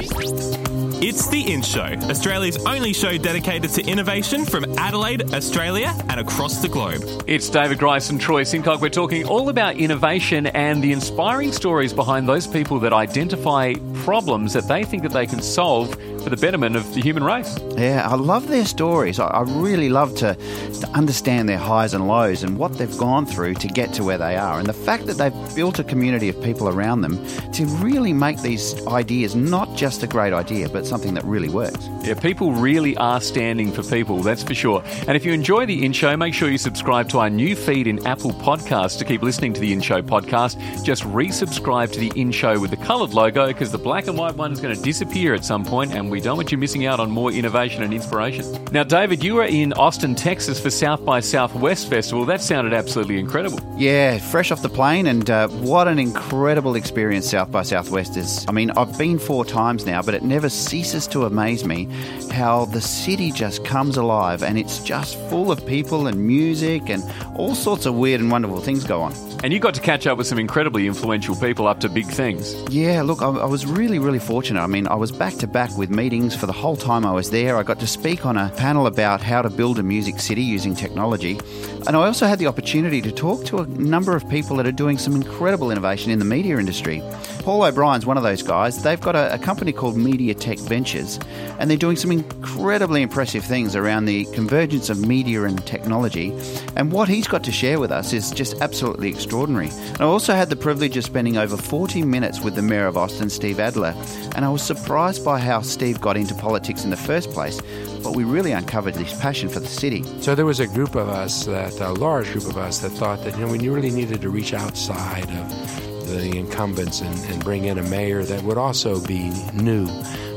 It's The In Show, Australia's only show dedicated to innovation from Adelaide, Australia, and across the globe. It's David Grice and Troy Sincock. We're talking all about innovation and the inspiring stories behind those people that identify problems that they think that they can solve for the betterment of the human race. Yeah, I love their stories. I, I really love to, to understand their highs and lows and what they've gone through to get to where they are. And the fact that they've built a community of people around them to really make these ideas not just a great idea, but something that really works. Yeah, people really are standing for people, that's for sure. And if you enjoy the In Show, make sure you subscribe to our new feed in Apple Podcasts to keep listening to the In Show podcast. Just resubscribe to the In Show with the coloured logo because the black and white one is going to disappear at some point, and we don't want you missing out on more innovation and inspiration. Now, David, you were in Austin, Texas for South by Southwest Festival. That sounded absolutely incredible. Yeah, fresh off the plane, and uh, what an incredible experience South by Southwest is. I mean, I've been four times now, but it never ceases to amaze me how the city just comes alive and it's just full of people and music and all sorts of weird and wonderful things go on. And you got to catch up with some incredibly influential people up to big things. Yeah, look, I, I was really, really fortunate. I mean, I was back to back with meetings for the whole time I was there. I got to speak on a panel about how to build a music city using technology. And I also had the opportunity to talk to a number of people that are doing some incredible innovation in the media industry. Paul O'Brien's one of those guys. They've got a, a company called Media Tech Ventures, and they're doing some incredibly impressive things around the convergence of media and technology. And what he's got to share with us is just absolutely extraordinary. And I also had the privilege of spending over 40 minutes with the Mayor of Austin, Steve Adler, and I was surprised by how Steve got into politics in the first place. But we really uncovered his passion for the city. So there was a group of us that, a large group of us, that thought that you know we really needed to reach outside of the incumbents and, and bring in a mayor that would also be new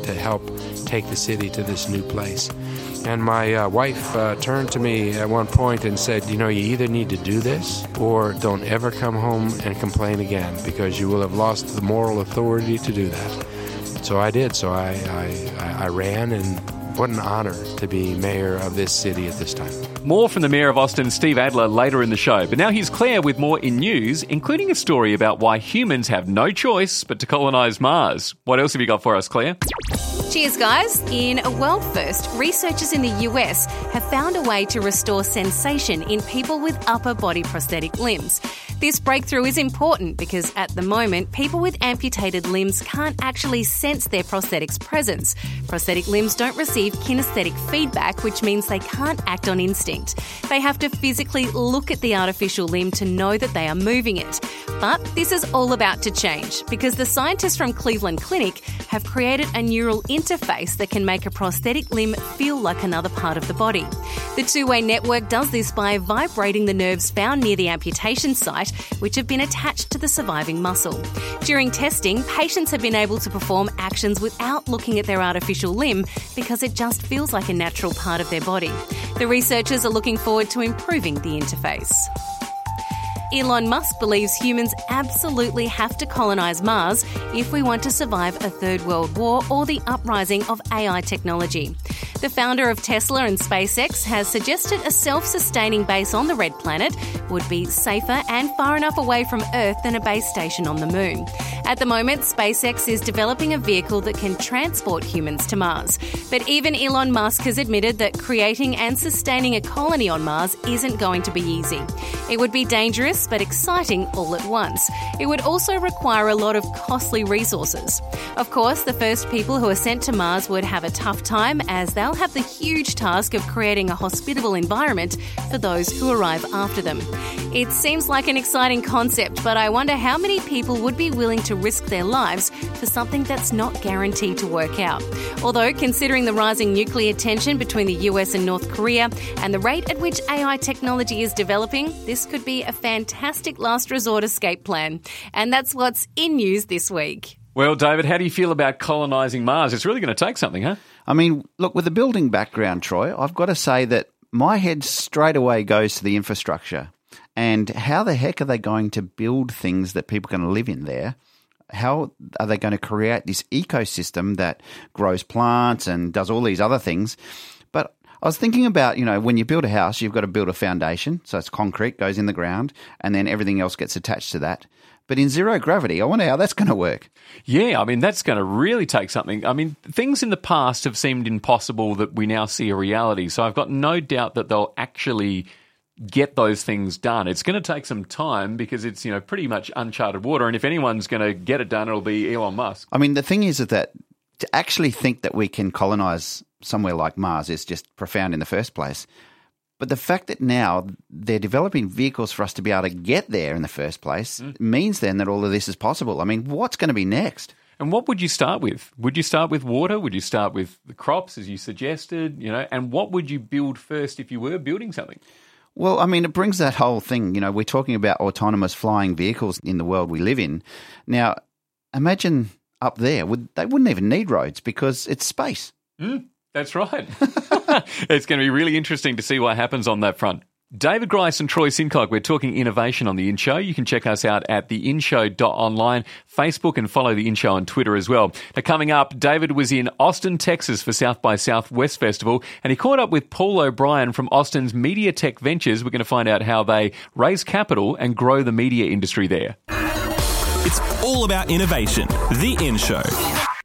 to help take the city to this new place. And my uh, wife uh, turned to me at one point and said, You know, you either need to do this or don't ever come home and complain again because you will have lost the moral authority to do that. So I did. So I, I, I ran, and what an honor to be mayor of this city at this time. More from the Mayor of Austin, Steve Adler, later in the show. But now here's Claire with more in news, including a story about why humans have no choice but to colonise Mars. What else have you got for us, Claire? Cheers, guys. In a world first, researchers in the US have found a way to restore sensation in people with upper body prosthetic limbs. This breakthrough is important because at the moment, people with amputated limbs can't actually sense their prosthetic's presence. Prosthetic limbs don't receive kinesthetic feedback, which means they can't act on instinct. They have to physically look at the artificial limb to know that they are moving it. But this is all about to change because the scientists from Cleveland Clinic have created a neural interface that can make a prosthetic limb feel like another part of the body. The two way network does this by vibrating the nerves found near the amputation site, which have been attached to the surviving muscle. During testing, patients have been able to perform actions without looking at their artificial limb because it just feels like a natural part of their body. The researchers are looking forward to improving the interface. Elon Musk believes humans absolutely have to colonise Mars if we want to survive a third world war or the uprising of AI technology. The founder of Tesla and SpaceX has suggested a self sustaining base on the red planet would be safer and far enough away from Earth than a base station on the moon. At the moment, SpaceX is developing a vehicle that can transport humans to Mars. But even Elon Musk has admitted that creating and sustaining a colony on Mars isn't going to be easy. It would be dangerous but exciting all at once. It would also require a lot of costly resources. Of course, the first people who are sent to Mars would have a tough time as they'll have the huge task of creating a hospitable environment for those who arrive after them. It seems like an exciting concept, but I wonder how many people would be willing to risk their lives for something that's not guaranteed to work out. Although, considering the rising nuclear tension between the US and North Korea and the rate at which AI technology is developing, this could be a fantastic last resort escape plan. And that's what's in news this week. Well, David, how do you feel about colonising Mars? It's really going to take something, huh? I mean, look, with the building background, Troy, I've got to say that my head straight away goes to the infrastructure. And how the heck are they going to build things that people can live in there? How are they going to create this ecosystem that grows plants and does all these other things? I was thinking about, you know, when you build a house, you've got to build a foundation. So it's concrete, goes in the ground, and then everything else gets attached to that. But in zero gravity, I wonder how that's going to work. Yeah, I mean, that's going to really take something. I mean, things in the past have seemed impossible that we now see a reality. So I've got no doubt that they'll actually get those things done. It's going to take some time because it's, you know, pretty much uncharted water. And if anyone's going to get it done, it'll be Elon Musk. I mean, the thing is that to actually think that we can colonize somewhere like Mars is just profound in the first place. But the fact that now they're developing vehicles for us to be able to get there in the first place mm. means then that all of this is possible. I mean, what's going to be next? And what would you start with? Would you start with water? Would you start with the crops, as you suggested? You know, and what would you build first if you were building something? Well, I mean, it brings that whole thing. You know, we're talking about autonomous flying vehicles in the world we live in. Now, imagine up there, would they wouldn't even need roads because it's space. Mm. That's right. it's going to be really interesting to see what happens on that front. David Grice and Troy Sincock, we're talking innovation on The In Show. You can check us out at theinshow.online, Facebook, and follow The In Show on Twitter as well. Now, coming up, David was in Austin, Texas for South by Southwest Festival, and he caught up with Paul O'Brien from Austin's Media Tech Ventures. We're going to find out how they raise capital and grow the media industry there. It's all about innovation. The In Show.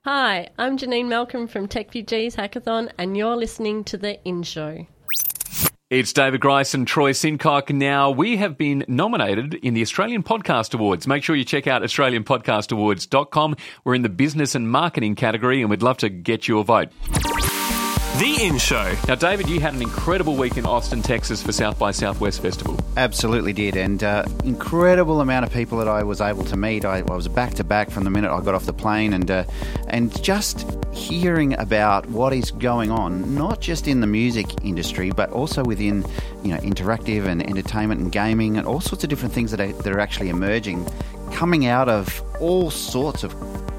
Hi, I'm Janine Malcolm from TechFugees Hackathon, and you're listening to The In Show. It's David Grice and Troy Sincock. Now, we have been nominated in the Australian Podcast Awards. Make sure you check out AustralianPodcastAwards.com. We're in the business and marketing category, and we'd love to get your vote. The In Show. Now, David, you had an incredible week in Austin, Texas for South by Southwest Festival. Absolutely did, and uh, incredible amount of people that I was able to meet. I, I was back to back from the minute I got off the plane, and uh, and just hearing about what is going on, not just in the music industry, but also within you know interactive and entertainment and gaming and all sorts of different things that are, that are actually emerging, coming out of all sorts of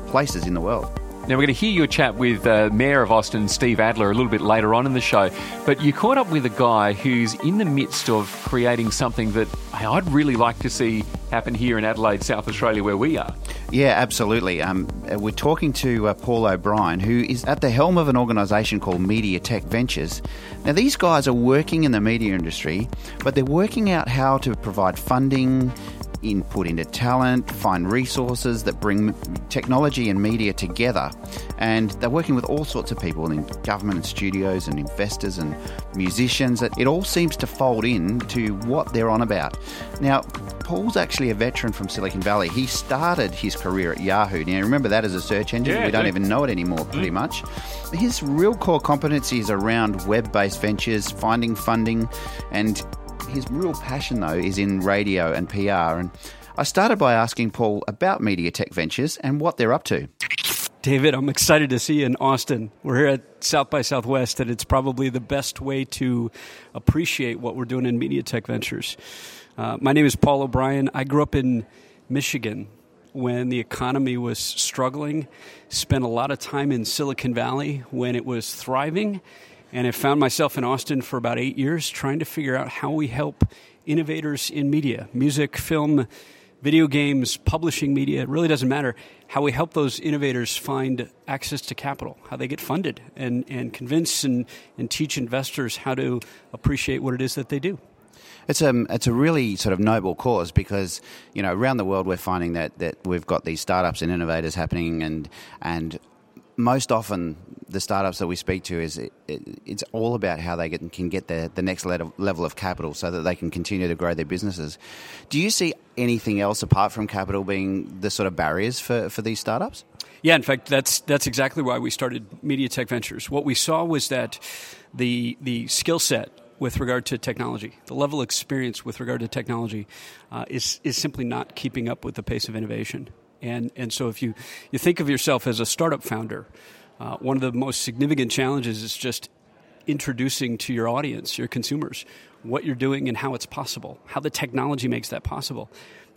places in the world. Now, we're going to hear your chat with uh, Mayor of Austin, Steve Adler, a little bit later on in the show. But you caught up with a guy who's in the midst of creating something that I'd really like to see happen here in Adelaide, South Australia, where we are. Yeah, absolutely. Um, uh, we're talking to uh, Paul O'Brien, who is at the helm of an organisation called Media Tech Ventures. Now, these guys are working in the media industry, but they're working out how to provide funding, input into talent, find resources that bring technology and media together. And they're working with all sorts of people in government and studios and investors and musicians. It all seems to fold in to what they're on about. Now, Paul's actually a veteran from Silicon Valley. He started his career at Yahoo. Now, remember that as a search engine? Yeah, we don't even know it anymore, pretty mm. much. His real core competency is around web based ventures, finding funding, and his real passion, though, is in radio and PR. And I started by asking Paul about Media Tech Ventures and what they're up to. David, I'm excited to see you in Austin. We're here at South by Southwest, and it's probably the best way to appreciate what we're doing in Media Tech Ventures. Uh, my name is Paul O'Brien. I grew up in Michigan when the economy was struggling, spent a lot of time in Silicon Valley when it was thriving, and I found myself in Austin for about eight years trying to figure out how we help innovators in media, music, film, video games, publishing media, it really doesn't matter. How we help those innovators find access to capital, how they get funded, and, and convince and, and teach investors how to appreciate what it is that they do. It's a it's a really sort of noble cause because you know around the world we're finding that, that we've got these startups and innovators happening and and most often the startups that we speak to is it, it, it's all about how they get, can get the, the next level of capital so that they can continue to grow their businesses. Do you see anything else apart from capital being the sort of barriers for, for these startups? Yeah, in fact, that's that's exactly why we started Media Tech Ventures. What we saw was that the the skill set with regard to technology, the level of experience with regard to technology, uh, is is simply not keeping up with the pace of innovation. And, and so if you, you think of yourself as a startup founder, uh, one of the most significant challenges is just introducing to your audience, your consumers, what you're doing and how it's possible, how the technology makes that possible.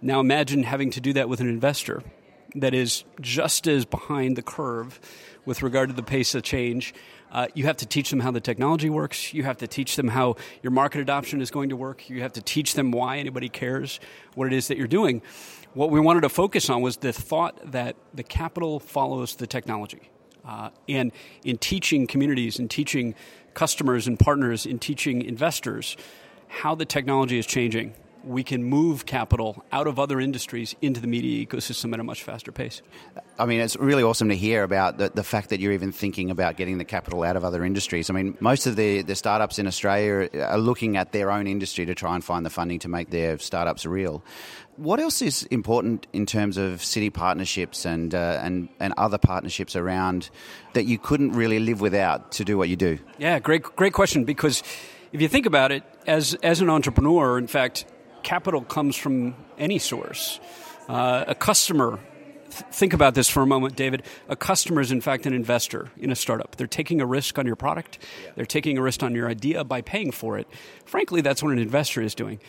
Now imagine having to do that with an investor that is just as behind the curve with regard to the pace of change. Uh, you have to teach them how the technology works. You have to teach them how your market adoption is going to work. You have to teach them why anybody cares what it is that you're doing what we wanted to focus on was the thought that the capital follows the technology. Uh, and in teaching communities and teaching customers and partners, in teaching investors how the technology is changing we can move capital out of other industries into the media ecosystem at a much faster pace. I mean, it's really awesome to hear about the, the fact that you're even thinking about getting the capital out of other industries. I mean, most of the, the startups in Australia are looking at their own industry to try and find the funding to make their startups real. What else is important in terms of city partnerships and, uh, and, and other partnerships around that you couldn't really live without to do what you do? Yeah, great, great question because if you think about it, as, as an entrepreneur, in fact, capital comes from any source. Uh, a customer, th- think about this for a moment, David. A customer is, in fact, an investor in a startup. They're taking a risk on your product, they're taking a risk on your idea by paying for it. Frankly, that's what an investor is doing.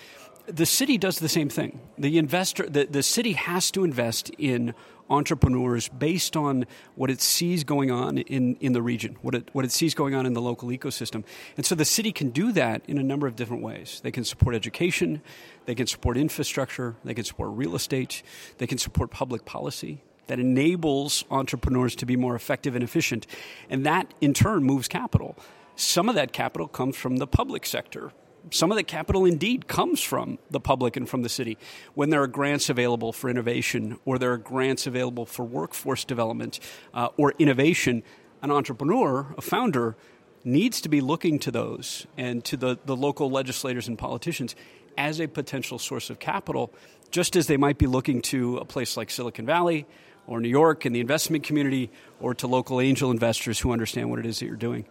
The city does the same thing. The investor, the, the city has to invest in entrepreneurs based on what it sees going on in, in the region, what it, what it sees going on in the local ecosystem. And so the city can do that in a number of different ways. They can support education, they can support infrastructure, they can support real estate, they can support public policy that enables entrepreneurs to be more effective and efficient. And that in turn moves capital. Some of that capital comes from the public sector, some of the capital indeed comes from the public and from the city. When there are grants available for innovation or there are grants available for workforce development uh, or innovation, an entrepreneur, a founder, needs to be looking to those and to the, the local legislators and politicians as a potential source of capital, just as they might be looking to a place like Silicon Valley or New York in the investment community or to local angel investors who understand what it is that you're doing.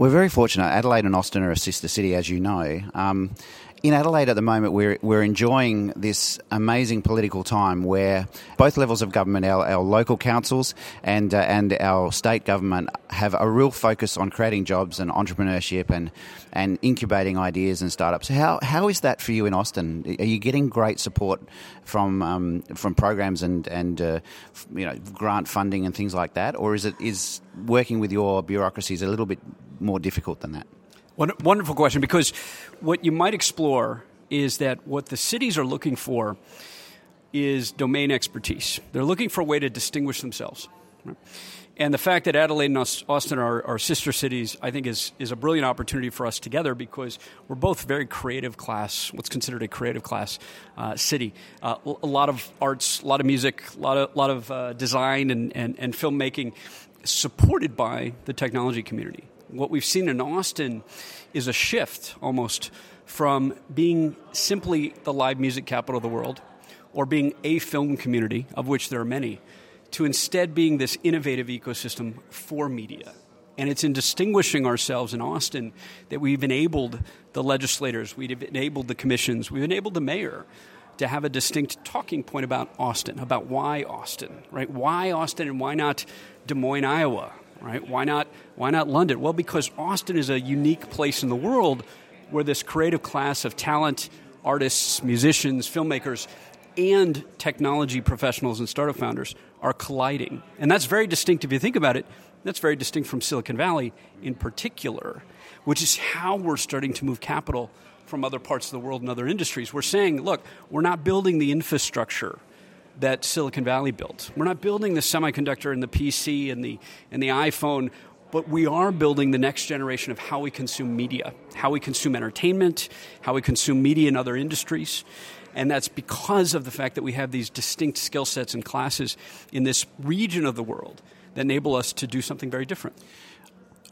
We're very fortunate. Adelaide and Austin are a sister city, as you know. Um, in Adelaide at the moment, we're, we're enjoying this amazing political time where both levels of government, our, our local councils and, uh, and our state government, have a real focus on creating jobs and entrepreneurship and, and incubating ideas and startups. How, how is that for you in Austin? Are you getting great support from, um, from programs and, and uh, you know, grant funding and things like that? Or is it is working with your bureaucracies a little bit more difficult than that? Wonderful question because what you might explore is that what the cities are looking for is domain expertise. They're looking for a way to distinguish themselves. And the fact that Adelaide and Austin are, are, sister cities, I think, is, is a brilliant opportunity for us together because we're both very creative class, what's considered a creative class uh, city. Uh, a lot of arts, a lot of music, a lot of, lot of uh, design and, and, and filmmaking supported by the technology community what we've seen in Austin is a shift almost from being simply the live music capital of the world or being a film community, of which there are many, to instead being this innovative ecosystem for media. And it's in distinguishing ourselves in Austin that we've enabled the legislators, we've enabled the commissions, we've enabled the mayor to have a distinct talking point about Austin, about why Austin, right? Why Austin and why not Des Moines, Iowa? Right? Why not, why not London? Well, because Austin is a unique place in the world where this creative class of talent, artists, musicians, filmmakers, and technology professionals and startup founders are colliding. And that's very distinct if you think about it. That's very distinct from Silicon Valley in particular, which is how we're starting to move capital from other parts of the world and other industries. We're saying, look, we're not building the infrastructure that Silicon Valley built. We're not building the semiconductor and the PC and the, and the iPhone, but we are building the next generation of how we consume media, how we consume entertainment, how we consume media in other industries. And that's because of the fact that we have these distinct skill sets and classes in this region of the world that enable us to do something very different.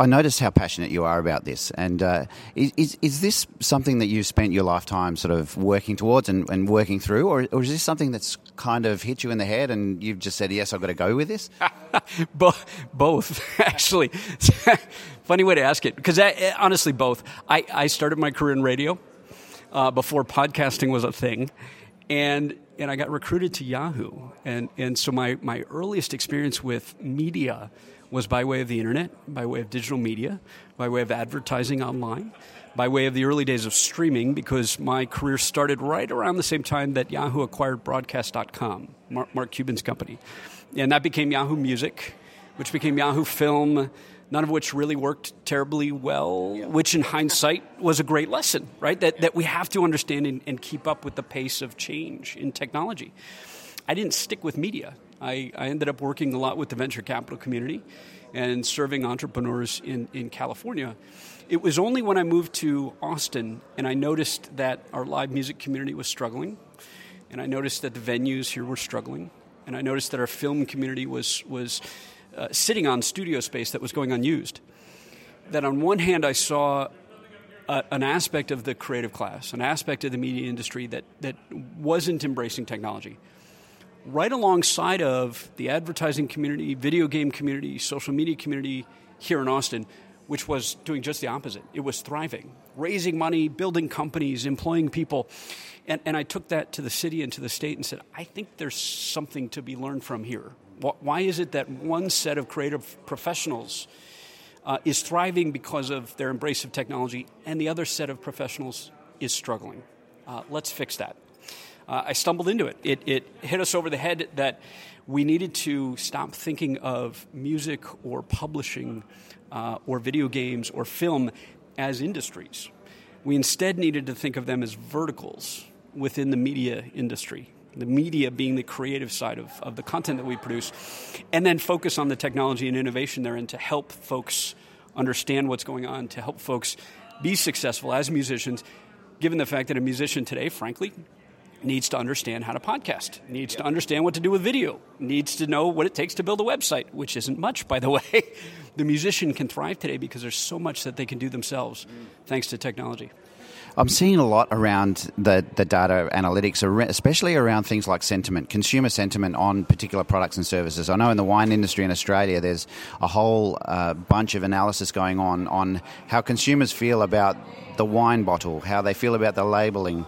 I noticed how passionate you are about this, and uh, is is this something that you've spent your lifetime sort of working towards and, and working through, or, or is this something that's kind of hit you in the head and you've just said, "Yes, I've got to go with this"? both, actually. Funny way to ask it, because honestly, both. I, I started my career in radio uh, before podcasting was a thing, and and I got recruited to Yahoo, and and so my my earliest experience with media was by way of the internet, by way of digital media, by way of advertising online, by way of the early days of streaming, because my career started right around the same time that Yahoo acquired Broadcast.com, Mark, Mark Cuban's company. And that became Yahoo Music, which became Yahoo Film, none of which really worked terribly well, which in hindsight was a great lesson, right? That, that we have to understand and, and keep up with the pace of change in technology. I didn't stick with media. I, I ended up working a lot with the venture capital community and serving entrepreneurs in, in California. It was only when I moved to Austin and I noticed that our live music community was struggling, and I noticed that the venues here were struggling, and I noticed that our film community was, was uh, sitting on studio space that was going unused. That on one hand, I saw a, an aspect of the creative class, an aspect of the media industry that, that wasn't embracing technology. Right alongside of the advertising community, video game community, social media community here in Austin, which was doing just the opposite. It was thriving, raising money, building companies, employing people. And, and I took that to the city and to the state and said, I think there's something to be learned from here. Why is it that one set of creative professionals uh, is thriving because of their embrace of technology, and the other set of professionals is struggling? Uh, let's fix that. Uh, I stumbled into it. it. It hit us over the head that we needed to stop thinking of music or publishing uh, or video games or film as industries. We instead needed to think of them as verticals within the media industry the media being the creative side of, of the content that we produce, and then focus on the technology and innovation therein to help folks understand what's going on, to help folks be successful as musicians, given the fact that a musician today, frankly, needs to understand how to podcast, needs to understand what to do with video, needs to know what it takes to build a website, which isn't much, by the way. the musician can thrive today because there's so much that they can do themselves mm. thanks to technology. I'm seeing a lot around the, the data analytics, especially around things like sentiment, consumer sentiment on particular products and services. I know in the wine industry in Australia, there's a whole uh, bunch of analysis going on on how consumers feel about the wine bottle, how they feel about the labeling,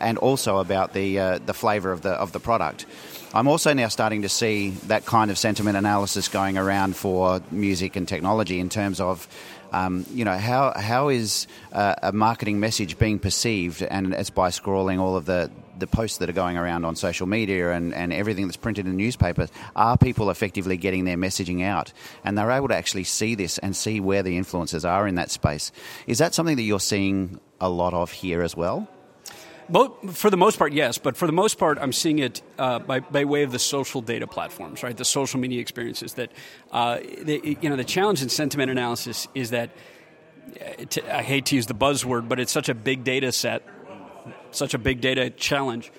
and also about the uh, the flavour of the of the product. I'm also now starting to see that kind of sentiment analysis going around for music and technology in terms of um, you know, how how is uh, a marketing message being perceived? And it's by scrolling all of the, the posts that are going around on social media and, and everything that's printed in newspapers. Are people effectively getting their messaging out? And they're able to actually see this and see where the influences are in that space. Is that something that you're seeing a lot of here as well? For the most part, yes. But for the most part, I'm seeing it uh, by, by way of the social data platforms, right? The social media experiences. That uh, the, you know, the challenge in sentiment analysis is that uh, I hate to use the buzzword, but it's such a big data set, such a big data challenge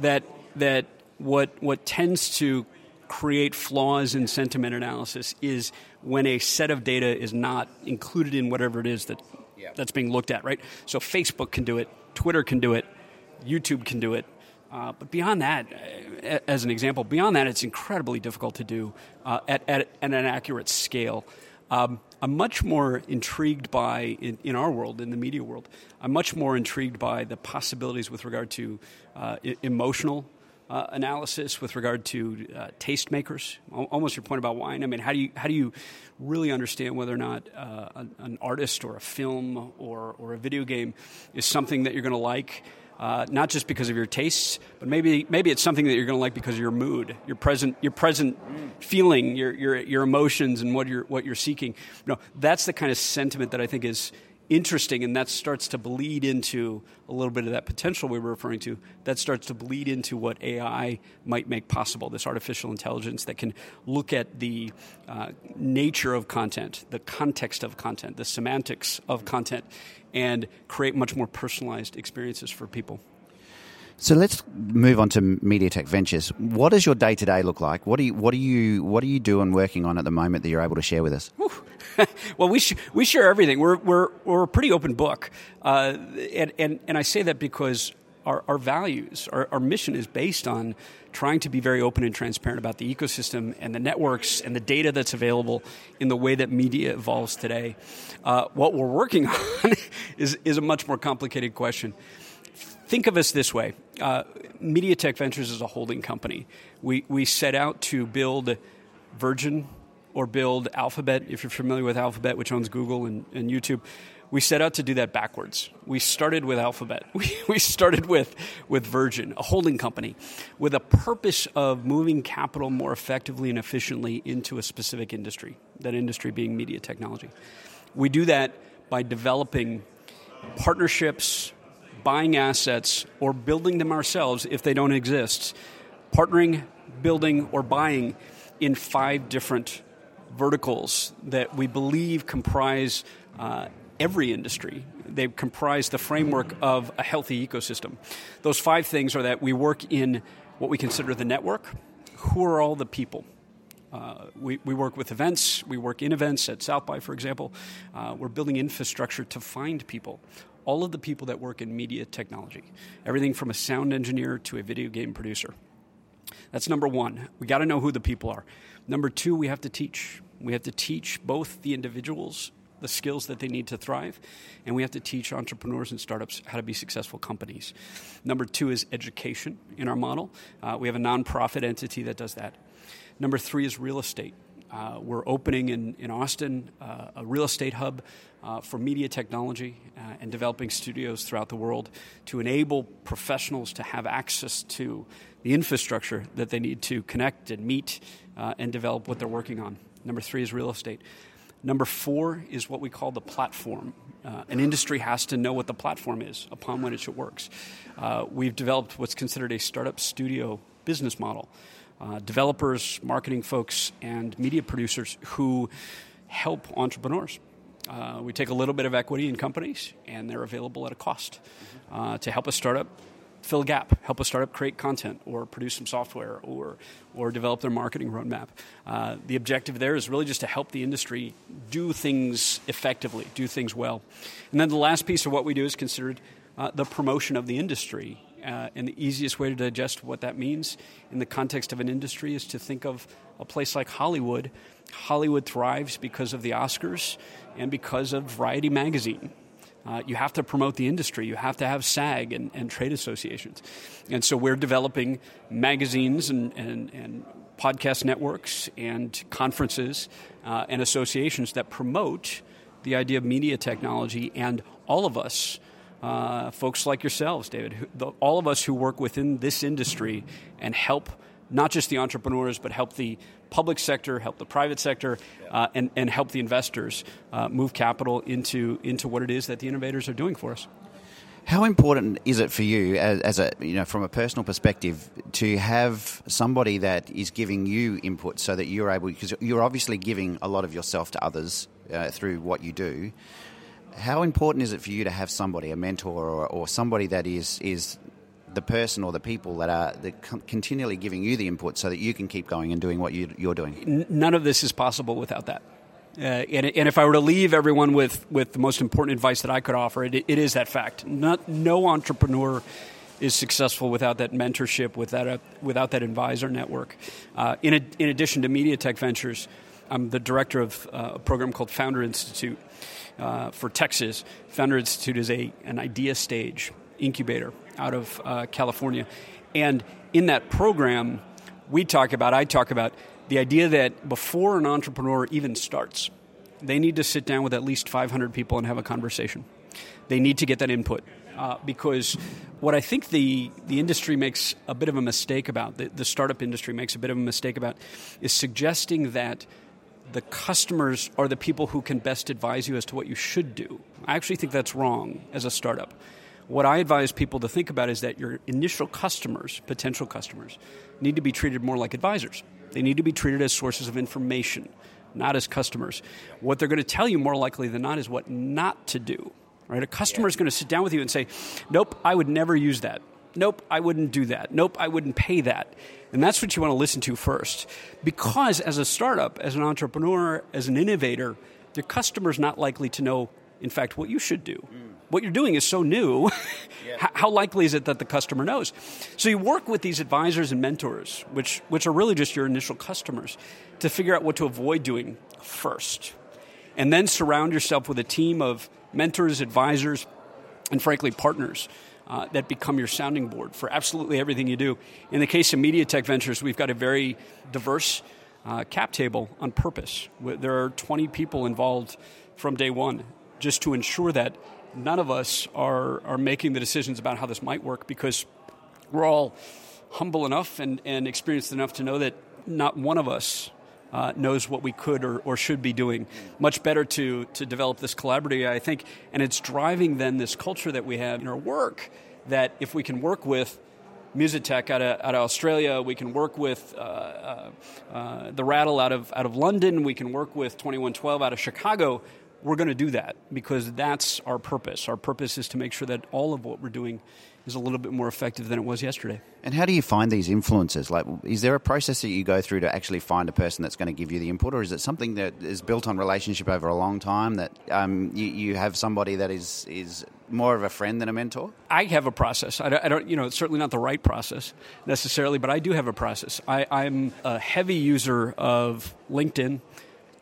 that that what what tends to create flaws in sentiment analysis is when a set of data is not included in whatever it is that yeah. that's being looked at, right? So Facebook can do it, Twitter can do it, YouTube can do it. Uh, but beyond that, as an example, beyond that, it's incredibly difficult to do uh, at, at, at, an accurate scale. Um, I'm much more intrigued by, in, in, our world, in the media world, I'm much more intrigued by the possibilities with regard to uh, emotional uh, analysis, with regard to uh, tastemakers. Almost your point about wine. I mean, how do you how do you really understand whether or not uh, an, an, artist or a film or or a video game is something that you're going to like? Uh, not just because of your tastes, but maybe maybe it's something that you're going to like because of your mood, your present your present feeling, your your your emotions, and what you're what you're seeking. You know, that's the kind of sentiment that I think is interesting, and that starts to bleed into a little bit of that potential we were referring to. That starts to bleed into what AI might make possible. This artificial intelligence that can look at the uh, nature of content, the context of content, the semantics of content, and create much more personalized experiences for people. So let's move on to MediaTech Ventures. What does your day to day look like? What do you what do you what are you doing and working on at the moment that you're able to share with us? well, we sh- we share everything. We're we're we're a pretty open book, uh, and, and and I say that because our, our values, our, our mission is based on trying to be very open and transparent about the ecosystem and the networks and the data that's available in the way that media evolves today. Uh, what we're working on is, is a much more complicated question. Think of us this way uh, MediaTech Ventures is a holding company. We, we set out to build Virgin or build Alphabet, if you're familiar with Alphabet, which owns Google and, and YouTube we set out to do that backwards. We started with Alphabet. We, we started with, with Virgin, a holding company, with a purpose of moving capital more effectively and efficiently into a specific industry, that industry being media technology. We do that by developing partnerships, buying assets, or building them ourselves if they don't exist partnering, building, or buying in five different verticals that we believe comprise uh, every industry. They comprise the framework of a healthy ecosystem. Those five things are that we work in what we consider the network. Who are all the people? Uh, we, we work with events, we work in events at South by, for example. Uh, we're building infrastructure to find people. All of the people that work in media technology, everything from a sound engineer to a video game producer. That's number one. We got to know who the people are. Number two, we have to teach. We have to teach both the individuals the skills that they need to thrive, and we have to teach entrepreneurs and startups how to be successful companies. Number two is education in our model. Uh, we have a nonprofit entity that does that. Number three is real estate. Uh, we're opening in, in Austin uh, a real estate hub uh, for media technology uh, and developing studios throughout the world to enable professionals to have access to the infrastructure that they need to connect and meet uh, and develop what they're working on. Number three is real estate. Number four is what we call the platform. Uh, an industry has to know what the platform is upon which it works. Uh, we've developed what's considered a startup studio business model. Uh, developers, marketing folks, and media producers who help entrepreneurs. Uh, we take a little bit of equity in companies, and they're available at a cost uh, to help a startup fill a gap, help a startup create content or produce some software or, or develop their marketing roadmap. Uh, the objective there is really just to help the industry do things effectively, do things well. And then the last piece of what we do is considered uh, the promotion of the industry. Uh, and the easiest way to digest what that means in the context of an industry is to think of a place like Hollywood. Hollywood thrives because of the Oscars and because of Variety magazine. Uh, you have to promote the industry. You have to have SAG and, and trade associations. And so we're developing magazines and, and, and podcast networks and conferences uh, and associations that promote the idea of media technology and all of us. Uh, folks like yourselves, David, who, the, all of us who work within this industry and help not just the entrepreneurs, but help the public sector, help the private sector, uh, and, and help the investors uh, move capital into, into what it is that the innovators are doing for us. How important is it for you, as, as, a you know, from a personal perspective, to have somebody that is giving you input so that you're able, because you're obviously giving a lot of yourself to others uh, through what you do. How important is it for you to have somebody, a mentor, or, or somebody that is is the person or the people that are that continually giving you the input so that you can keep going and doing what you, are doing. None of this is possible without that. Uh, and, and, if I were to leave everyone with, with the most important advice that I could offer, it, it is that fact. Not, no entrepreneur is successful without that mentorship, without, a, without that advisor network. Uh, in, a, in addition to Media Tech Ventures, I'm the director of uh, a program called Founder Institute uh, for Texas. Founder Institute is a, an idea stage incubator out of uh, California. And in that program, we talk about, I talk about the idea that before an entrepreneur even starts, they need to sit down with at least 500 people and have a conversation. They need to get that input. Uh, because what I think the, the industry makes a bit of a mistake about, the, the startup industry makes a bit of a mistake about, is suggesting that the customers are the people who can best advise you as to what you should do. I actually think that's wrong as a startup. What I advise people to think about is that your initial customers, potential customers, need to be treated more like advisors. They need to be treated as sources of information, not as customers. What they're going to tell you more likely than not is what not to do. Right? A customer is going to sit down with you and say, "Nope, I would never use that. Nope, I wouldn't do that. Nope, I wouldn't pay that." And that's what you want to listen to first. Because as a startup, as an entrepreneur, as an innovator, your customer's not likely to know in fact what you should do. Mm what you're doing is so new. yeah. How likely is it that the customer knows? So you work with these advisors and mentors, which, which are really just your initial customers, to figure out what to avoid doing first. And then surround yourself with a team of mentors, advisors, and frankly, partners. Uh, that become your sounding board for absolutely everything you do. In the case of Media Tech Ventures, we've got a very diverse uh, cap table on purpose. There are 20 people involved from day one just to ensure that none of us are, are making the decisions about how this might work because we're all humble enough and, and experienced enough to know that not one of us uh, knows what we could or, or should be doing. Much better to, to develop this collaborative, I think, and it's driving then this culture that we have in our work that if we can work with Musitech out of, out of Australia. We can work with uh, uh, uh, the Rattle out of out of London. We can work with 2112 out of Chicago. We're going to do that because that's our purpose. Our purpose is to make sure that all of what we're doing is a little bit more effective than it was yesterday. And how do you find these influences? Like, is there a process that you go through to actually find a person that's going to give you the input, or is it something that is built on relationship over a long time? That um, you, you have somebody that is is more of a friend than a mentor? I have a process. I don't, I don't, you know, it's certainly not the right process necessarily, but I do have a process. I, I'm a heavy user of LinkedIn,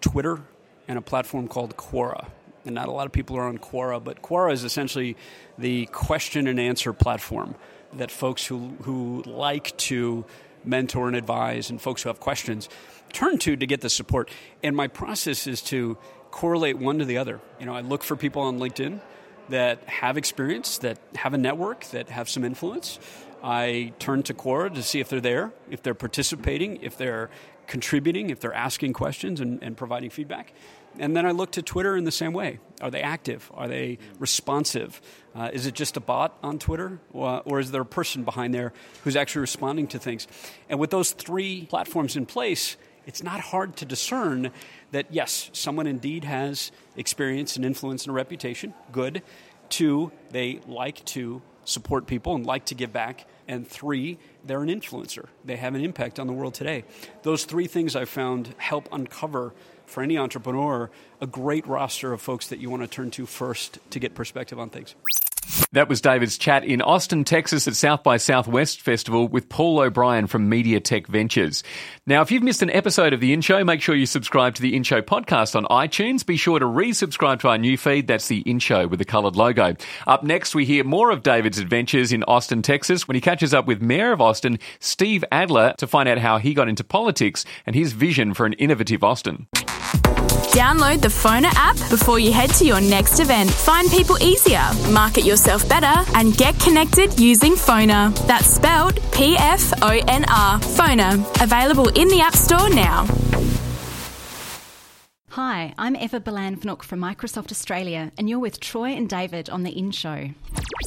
Twitter, and a platform called Quora and not a lot of people are on Quora, but Quora is essentially the question and answer platform that folks who, who like to mentor and advise and folks who have questions turn to to get the support. And my process is to correlate one to the other. You know, I look for people on LinkedIn that have experience, that have a network, that have some influence. I turn to Quora to see if they're there, if they're participating, if they're contributing, if they're asking questions and, and providing feedback. And then I look to Twitter in the same way. Are they active? Are they responsive? Uh, is it just a bot on Twitter? Or, or, is there a person behind there who's actually responding to things? And with those three platforms in place, it's not hard to discern that, yes, someone indeed has experience and influence and a reputation. Good. Two, they like to support people and like to give back. And three, they're an influencer. They have an impact on the world today. Those three things I found help uncover for any entrepreneur a great roster of folks that you want to turn to first to get perspective on things. That was David's chat in Austin, Texas at South by Southwest Festival with Paul O'Brien from Media Tech Ventures. Now, if you've missed an episode of The In Show, make sure you subscribe to The In Show podcast on iTunes. Be sure to resubscribe to our new feed. That's The In Show with the coloured logo. Up next, we hear more of David's adventures in Austin, Texas when he catches up with Mayor of Austin, Steve Adler, to find out how he got into politics and his vision for an innovative Austin. Download the Phoner app before you head to your next event. Find people easier, market yourself better, and get connected using Phoner. That's spelled P F O N R. Phoner. Available in the App Store now. Hi, I'm Eva Balanfnook from Microsoft Australia, and you're with Troy and David on The In Show.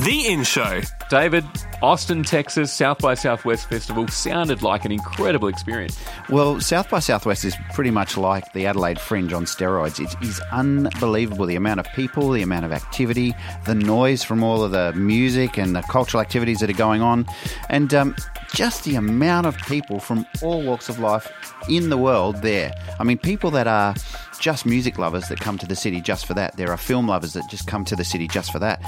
The In Show. David, Austin, Texas, South by Southwest Festival sounded like an incredible experience. Well, South by Southwest is pretty much like the Adelaide Fringe on steroids. It is unbelievable the amount of people, the amount of activity, the noise from all of the music and the cultural activities that are going on, and um, just the amount of people from all walks of life in the world there. I mean, people that are just music lovers that come to the city just for that. There are film lovers that just come to the city just for that.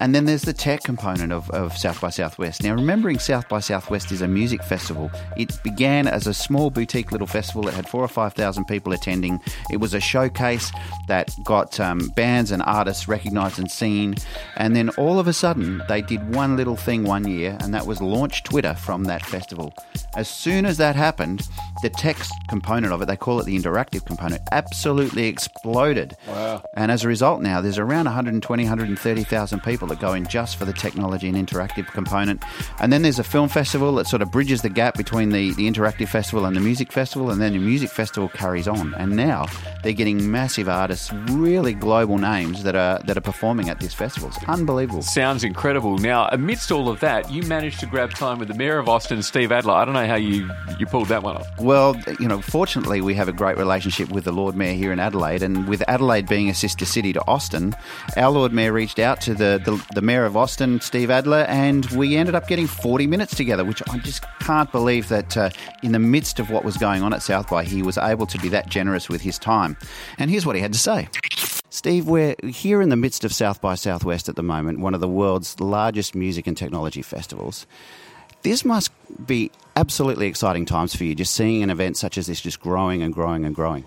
And then there's the tech component of, of South by Southwest. Now, remembering South by Southwest is a music festival. It began as a small boutique little festival that had four or 5,000 people attending. It was a showcase that got um, bands and artists recognised and seen. And then all of a sudden, they did one little thing one year, and that was launch Twitter from that festival. As soon as that happened, the text component of it, they call it the interactive component, absolutely exploded. Wow. And as a result, now there's around 120, 130,000 people that go in just for the technology and interactive component. And then there's a film festival that sort of bridges the gap between the, the interactive festival and the music festival. And then the music festival carries on. And now they're getting massive artists, really global names that are, that are performing at this festival. It's unbelievable. Sounds incredible. Now, amidst all of that, you managed to grab time with the Mayor of Austin, Steve Adler. I don't know how you, you pulled that one off. Well, you know, fortunately, we have a great relationship with the Lord Mayor here in Adelaide, and with Adelaide being a sister city to Austin, our Lord Mayor reached out to the, the, the Mayor of Austin, Steve Adler, and we ended up getting 40 minutes together, which I just can't believe that uh, in the midst of what was going on at South by, he was able to be that generous with his time. And here's what he had to say. Steve, we're here in the midst of South by Southwest at the moment, one of the world's largest music and technology festivals. This must be absolutely exciting times for you, just seeing an event such as this just growing and growing and growing.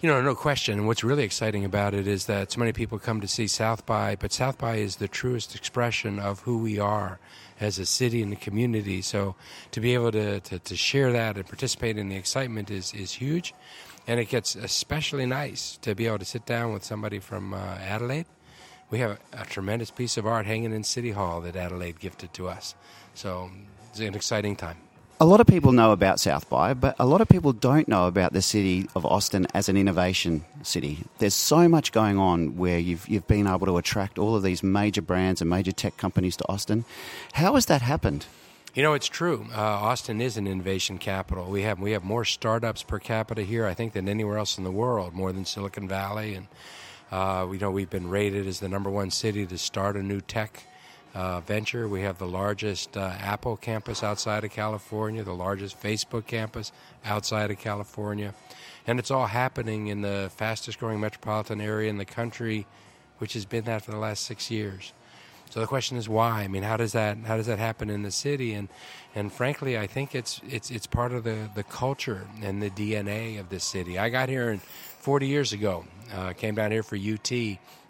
You know, no question. What's really exciting about it is that so many people come to see South by, but South by is the truest expression of who we are as a city and a community. So to be able to, to, to share that and participate in the excitement is, is huge. And it gets especially nice to be able to sit down with somebody from uh, Adelaide. We have a, a tremendous piece of art hanging in City Hall that Adelaide gifted to us. So it's an exciting time. A lot of people know about South by, but a lot of people don't know about the city of Austin as an innovation city. There's so much going on where you've, you've been able to attract all of these major brands and major tech companies to Austin. How has that happened? You know, it's true. Uh, Austin is an innovation capital. We have we have more startups per capita here, I think, than anywhere else in the world, more than Silicon Valley. And uh, we know we've been rated as the number one city to start a new tech uh, venture. We have the largest uh, Apple campus outside of California, the largest Facebook campus outside of California, and it's all happening in the fastest growing metropolitan area in the country, which has been that for the last six years. So the question is why? I mean, how does that how does that happen in the city? And and frankly, I think it's it's it's part of the the culture and the DNA of this city. I got here in 40 years ago. Uh, came down here for UT,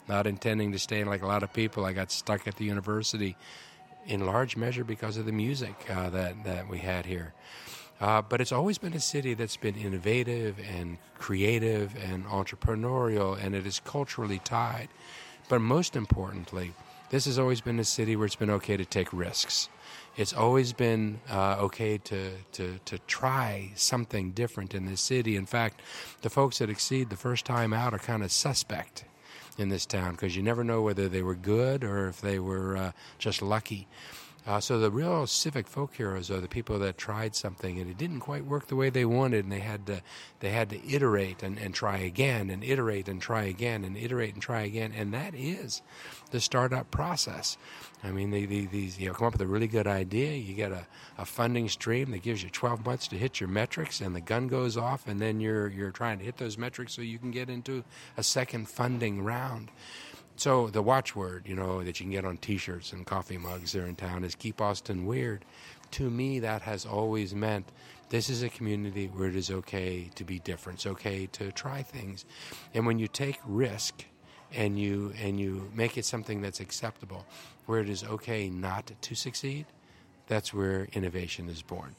not intending to stay like a lot of people. I got stuck at the university in large measure because of the music uh, that that we had here. Uh, but it's always been a city that's been innovative and creative and entrepreneurial, and it is culturally tied. But most importantly, this has always been a city where it's been okay to take risks. It's always been uh, okay to, to, to try something different in this city. In fact, the folks that exceed the first time out are kind of suspect in this town because you never know whether they were good or if they were uh, just lucky. Uh, so the real civic folk heroes are the people that tried something and it didn't quite work the way they wanted, and they had to they had to iterate and, and try again, and iterate and try again, and iterate and try again, and that is the startup process. I mean, these you know come up with a really good idea, you get a, a funding stream that gives you 12 months to hit your metrics, and the gun goes off, and then you're you're trying to hit those metrics so you can get into a second funding round. So the watchword, you know, that you can get on T-shirts and coffee mugs there in town is "Keep Austin Weird." To me, that has always meant this is a community where it is okay to be different. It's okay to try things, and when you take risk and you and you make it something that's acceptable, where it is okay not to succeed, that's where innovation is born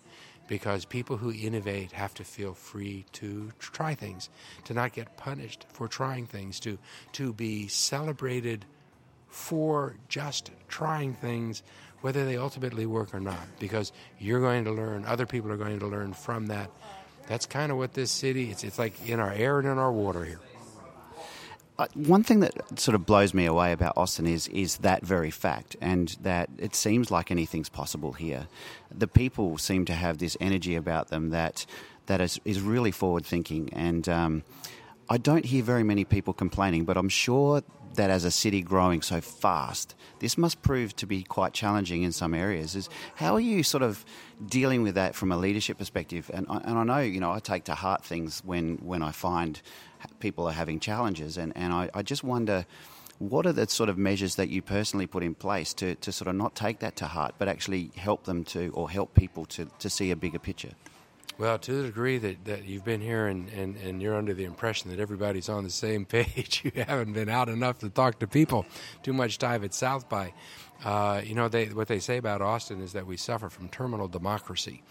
because people who innovate have to feel free to try things, to not get punished for trying things, to to be celebrated for just trying things, whether they ultimately work or not. Because you're going to learn, other people are going to learn from that. That's kind of what this city. It's it's like in our air and in our water here. Uh, one thing that sort of blows me away about Austin is is that very fact, and that it seems like anything's possible here. The people seem to have this energy about them that that is, is really forward thinking, and um, I don't hear very many people complaining. But I'm sure that as a city growing so fast, this must prove to be quite challenging in some areas. Is how are you sort of dealing with that from a leadership perspective? And and I know you know I take to heart things when when I find people are having challenges. And, and I, I just wonder what are the sort of measures that you personally put in place to, to sort of not take that to heart, but actually help them to, or help people to, to see a bigger picture? Well, to the degree that, that you've been here and, and, and you're under the impression that everybody's on the same page, you haven't been out enough to talk to people. Too much time at South by. Uh, you know, they, what they say about Austin is that we suffer from terminal democracy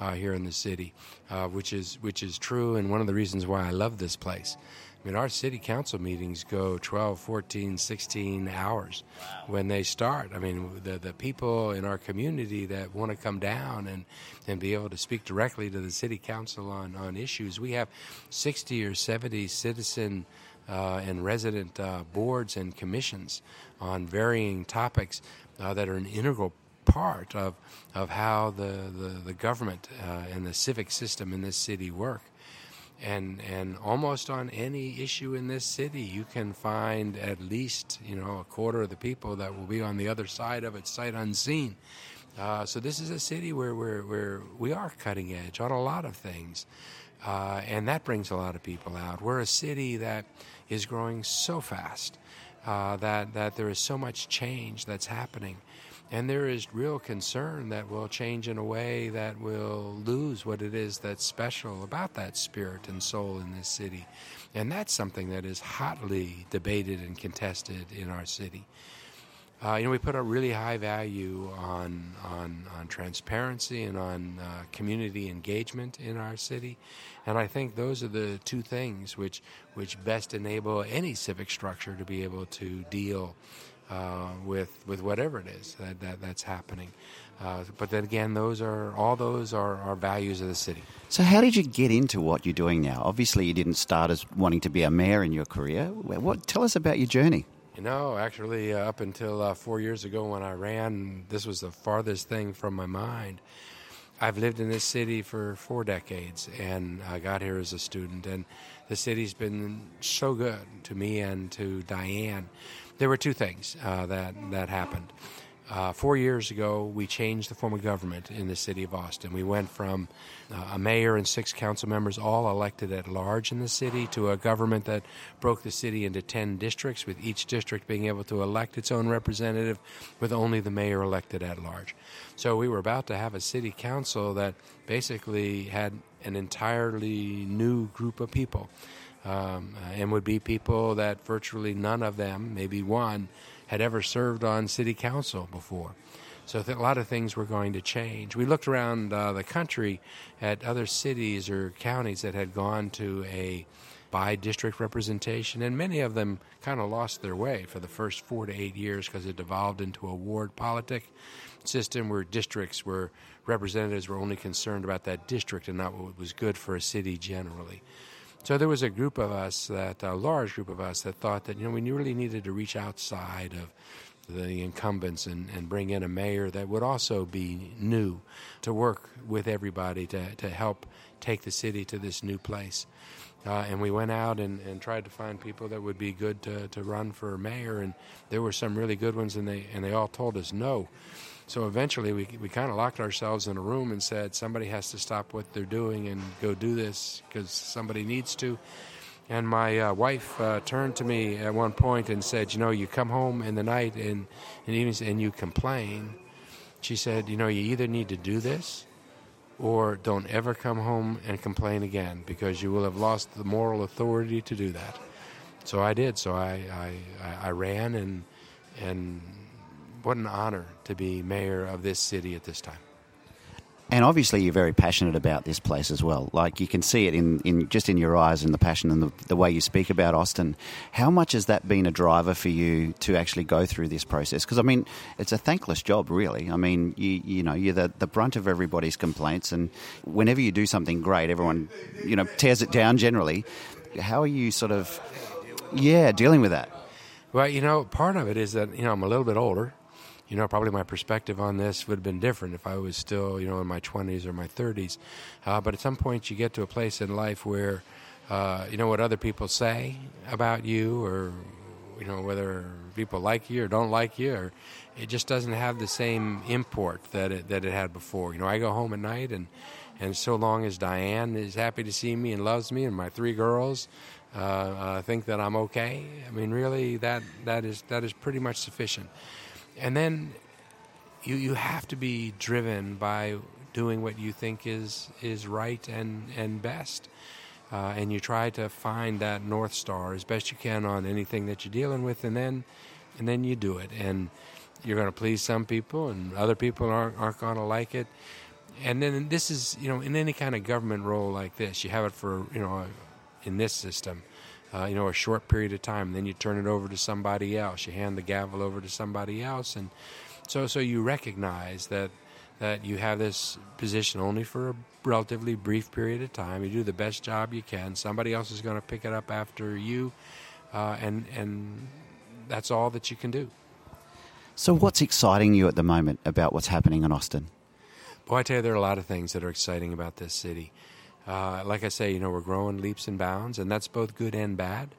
uh, here in the city, uh, which is which is true, and one of the reasons why I love this place. I mean, our city council meetings go 12, 14, 16 hours wow. when they start. I mean, the, the people in our community that want to come down and, and be able to speak directly to the city council on, on issues. We have 60 or 70 citizen uh, and resident uh, boards and commissions on varying topics uh, that are an integral part of of how the the, the government uh, and the civic system in this city work. And and almost on any issue in this city, you can find at least you know a quarter of the people that will be on the other side of it, sight unseen. Uh, so this is a city where, where, where we are cutting edge on a lot of things. Uh, and that brings a lot of people out. We're a city that is growing so fast uh, that, that there is so much change that's happening. And there is real concern that we'll change in a way that will lose what it is that's special about that spirit and soul in this city. And that's something that is hotly debated and contested in our city. Uh, you know, we put a really high value on on, on transparency and on uh, community engagement in our city, and I think those are the two things which which best enable any civic structure to be able to deal uh, with with whatever it is that, that that's happening. Uh, but then again, those are all those are, are values of the city. So, how did you get into what you're doing now? Obviously, you didn't start as wanting to be a mayor in your career. What tell us about your journey? You know, actually, uh, up until uh, four years ago when I ran, this was the farthest thing from my mind. I've lived in this city for four decades, and I got here as a student, and the city's been so good to me and to Diane. There were two things uh, that that happened. Uh, four years ago, we changed the form of government in the city of Austin. We went from uh, a mayor and six council members, all elected at large in the city, to a government that broke the city into 10 districts, with each district being able to elect its own representative, with only the mayor elected at large. So we were about to have a city council that basically had an entirely new group of people. Um, and would be people that virtually none of them, maybe one, had ever served on city council before. So a lot of things were going to change. We looked around uh, the country at other cities or counties that had gone to a by district representation, and many of them kind of lost their way for the first four to eight years because it devolved into a ward politic system where districts were representatives were only concerned about that district and not what was good for a city generally. So there was a group of us that a large group of us that thought that you know we really needed to reach outside of the incumbents and, and bring in a mayor that would also be new to work with everybody to, to help take the city to this new place. Uh, and we went out and, and tried to find people that would be good to, to run for mayor, and there were some really good ones, and they and they all told us no. So eventually, we, we kind of locked ourselves in a room and said, somebody has to stop what they're doing and go do this because somebody needs to. And my uh, wife uh, turned to me at one point and said, You know, you come home in the night and, and, evenings and you complain. She said, You know, you either need to do this or don't ever come home and complain again because you will have lost the moral authority to do that. So I did. So I, I, I ran and, and what an honor to be mayor of this city at this time. And obviously, you're very passionate about this place as well. Like you can see it in, in just in your eyes and the passion and the, the way you speak about Austin. How much has that been a driver for you to actually go through this process? Because I mean, it's a thankless job, really. I mean, you you know, you're the, the brunt of everybody's complaints, and whenever you do something great, everyone you know tears it down. Generally, how are you sort of yeah dealing with that? Well, you know, part of it is that you know I'm a little bit older you know, probably my perspective on this would have been different if I was still, you know, in my 20s or my 30s. Uh, but at some point, you get to a place in life where, uh, you know, what other people say about you, or you know, whether people like you or don't like you, or it just doesn't have the same import that it that it had before. You know, I go home at night and. And so long as Diane is happy to see me and loves me, and my three girls uh, uh, think that I'm okay, I mean, really, that that is that is pretty much sufficient and then you you have to be driven by doing what you think is is right and and best. Uh, and you try to find that north star as best you can on anything that you're dealing with, and then and then you do it. And you're going to please some people, and other people aren't aren't going to like it. And then this is you know in any kind of government role like this, you have it for you know in this system uh, you know, a short period of time. Then you turn it over to somebody else. You hand the gavel over to somebody else, and so so you recognize that that you have this position only for a relatively brief period of time. You do the best job you can. Somebody else is going to pick it up after you, uh, and and that's all that you can do. So, what's exciting you at the moment about what's happening in Austin? Boy, I tell you, there are a lot of things that are exciting about this city. Uh, like I say, you know, we're growing leaps and bounds, and that's both good and bad.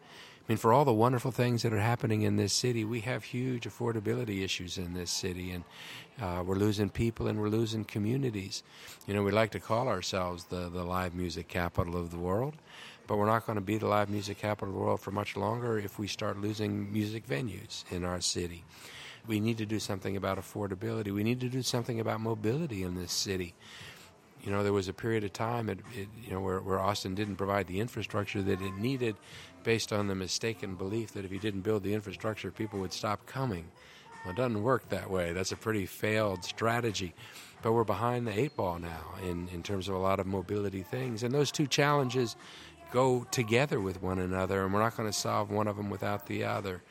I mean, for all the wonderful things that are happening in this city, we have huge affordability issues in this city, and uh, we're losing people and we're losing communities. You know, we like to call ourselves the, the live music capital of the world, but we're not going to be the live music capital of the world for much longer if we start losing music venues in our city. We need to do something about affordability. We need to do something about mobility in this city. You know, there was a period of time, it, it, you know, where, where Austin didn't provide the infrastructure that it needed, based on the mistaken belief that if you didn't build the infrastructure, people would stop coming. Well, it doesn't work that way. That's a pretty failed strategy. But we're behind the eight ball now in, in terms of a lot of mobility things. And those two challenges go together with one another, and we're not going to solve one of them without the other.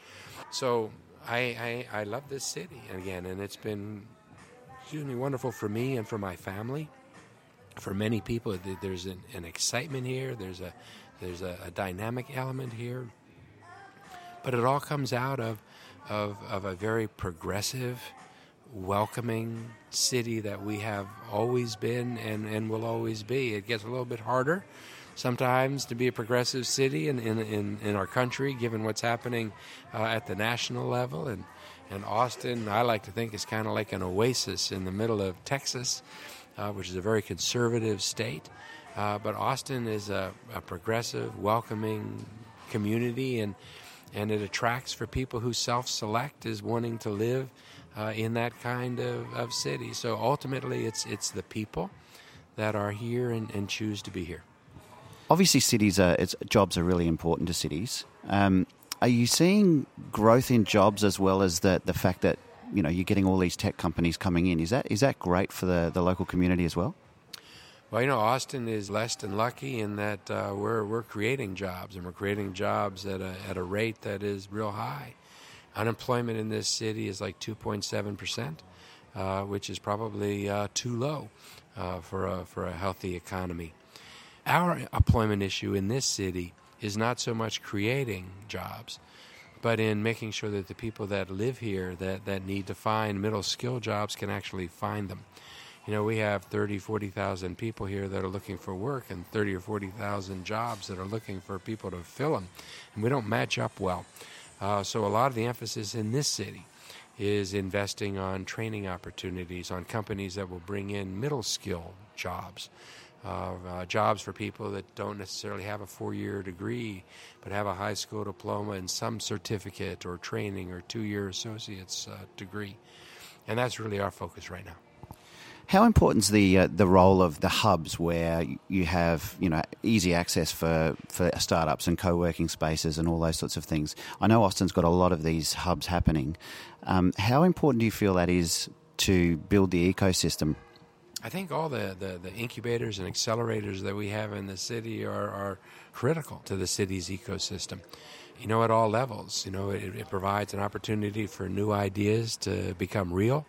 So I, I, I love this city again, and it's been extremely wonderful for me and for my family for many people, there's an, an excitement here. There's a there's a, a, dynamic element here. but it all comes out of, of, of a very progressive, welcoming city that we have always been and, and will always be. It gets a little bit harder sometimes to be a progressive city in, in, in, in our country, given what's happening uh, at the national level. And, and Austin, I like to think, is kind of like an oasis in the middle of Texas, uh, which is a very conservative state. Uh, but Austin is a, a progressive, welcoming community, and and it attracts for people who self-select is wanting to live uh, in that kind of, of city. So ultimately, it's it's the people that are here and, and choose to be here. Obviously, cities are jobs are really important to cities. Um, are you seeing growth in jobs as well as the the fact that you know you're getting all these tech companies coming in? Is that is that great for the, the local community as well? Well, you know, Austin is less than lucky in that uh, we're we're creating jobs, and we're creating jobs at a at a rate that is real high. Unemployment in this city is like 2.7 percent, uh, which is probably uh, too low uh, for a for a healthy economy. Our employment issue in this city is not so much creating jobs, but in making sure that the people that live here that, that need to find middle skill jobs can actually find them you know, we have 30, 40,000 people here that are looking for work and 30 or 40,000 jobs that are looking for people to fill them. And we don't match up well. Uh, so a lot of the emphasis in this city is investing on training opportunities, on companies that will bring in middle skill jobs. Uh, jobs for people that don't necessarily have a four year degree, but have a high school diploma and some certificate or training or two year associate's uh, degree. And that's really our focus right now. How important is the uh, the role of the hubs where you have you know easy access for, for startups and co working spaces and all those sorts of things? I know Austin's got a lot of these hubs happening. Um, how important do you feel that is to build the ecosystem? I think all the, the, the, incubators and accelerators that we have in the city are, are critical to the city's ecosystem. You know, at all levels. You know, it, it provides an opportunity for new ideas to become real.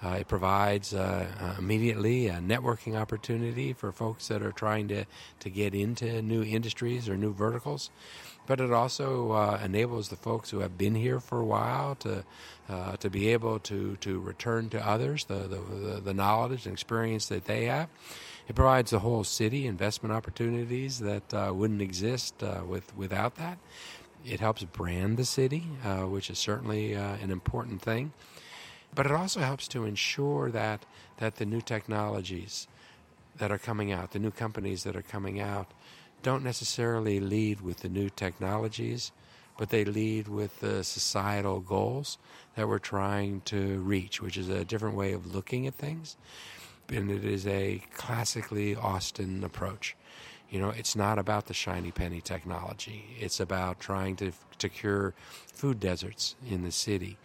Uh, it provides uh, uh, immediately a networking opportunity for folks that are trying to, to get into new industries or new verticals. But it also uh, enables the folks who have been here for a while to uh, to be able to, to return to others the, the, the knowledge and experience that they have. It provides the whole city investment opportunities that uh, wouldn't exist with without that. It helps brand the city, which is certainly an important thing. But it also helps to ensure that, that the new technologies that are coming out, the new companies that are coming out, don't necessarily lead with the new technologies, but they lead with the societal goals that we're trying to reach, which is a different way of looking at things. And it is a classically Austin approach. You know, it's not about the shiny penny technology. It's about trying to, to cure food deserts in the city.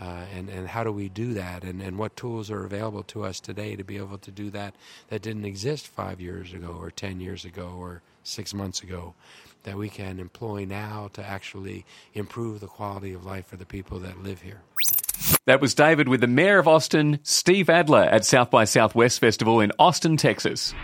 Uh, and, and how do we do that and, and what tools are available to us today to be able to do that that didn't exist five years ago or 10 years ago or six months ago that we can employ now to actually improve the quality of life for the people that live here. That was David with the Mayor of Austin, Steve Adler, at South by Southwest Festival in Austin, Texas.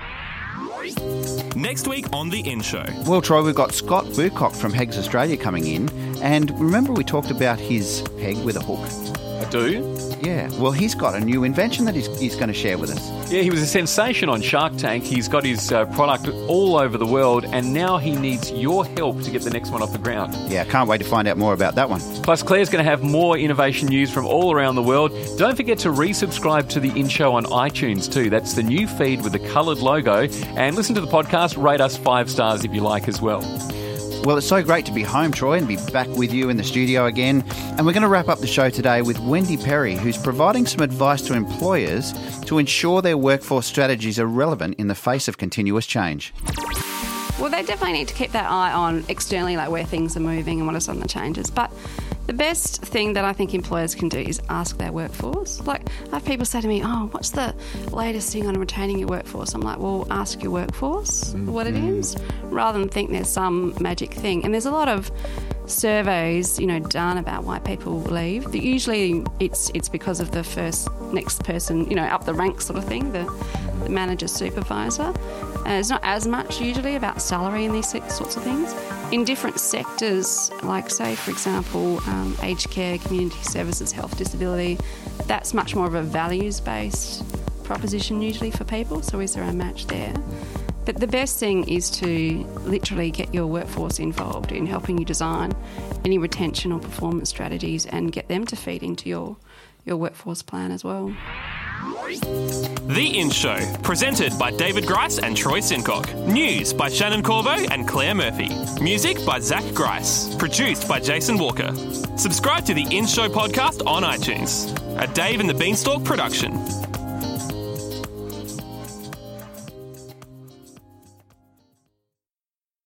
Next week on The In Show. Well, Troy, we've got Scott Burcock from Hegs Australia coming in. And remember, we talked about his peg with a hook? I do. Yeah, well, he's got a new invention that he's, he's going to share with us. Yeah, he was a sensation on Shark Tank. He's got his uh, product all over the world, and now he needs your help to get the next one off the ground. Yeah, can't wait to find out more about that one. Plus, Claire's going to have more innovation news from all around the world. Don't forget to resubscribe to the In Show on iTunes too. That's the new feed with the coloured logo. And listen to the podcast. Rate us five stars if you like as well. Well, it's so great to be home, Troy, and be back with you in the studio again. And we're going to wrap up the show today with Wendy Perry, who's providing some advice to employers to ensure their workforce strategies are relevant in the face of continuous change. Well, they definitely need to keep that eye on externally, like where things are moving and what are some of the changes. But the best thing that I think employers can do is ask their workforce. Like, I have people say to me, Oh, what's the latest thing on retaining your workforce? I'm like, Well, ask your workforce mm-hmm. what it mm-hmm. rather than think there's some magic thing. And there's a lot of surveys, you know, done about why people leave. But usually it's it's because of the first next person, you know, up the ranks sort of thing, the, the manager supervisor. Uh, it's not as much usually about salary and these sorts of things. In different sectors, like, say, for example, um, aged care, community services, health, disability, that's much more of a values based proposition usually for people. So, is there a match there? But the best thing is to literally get your workforce involved in helping you design any retention or performance strategies and get them to feed into your, your workforce plan as well. The In Show, presented by David Grice and Troy Sincock. News by Shannon Corbo and Claire Murphy. Music by Zach Grice. Produced by Jason Walker. Subscribe to the In Show podcast on iTunes. A Dave and the Beanstalk production.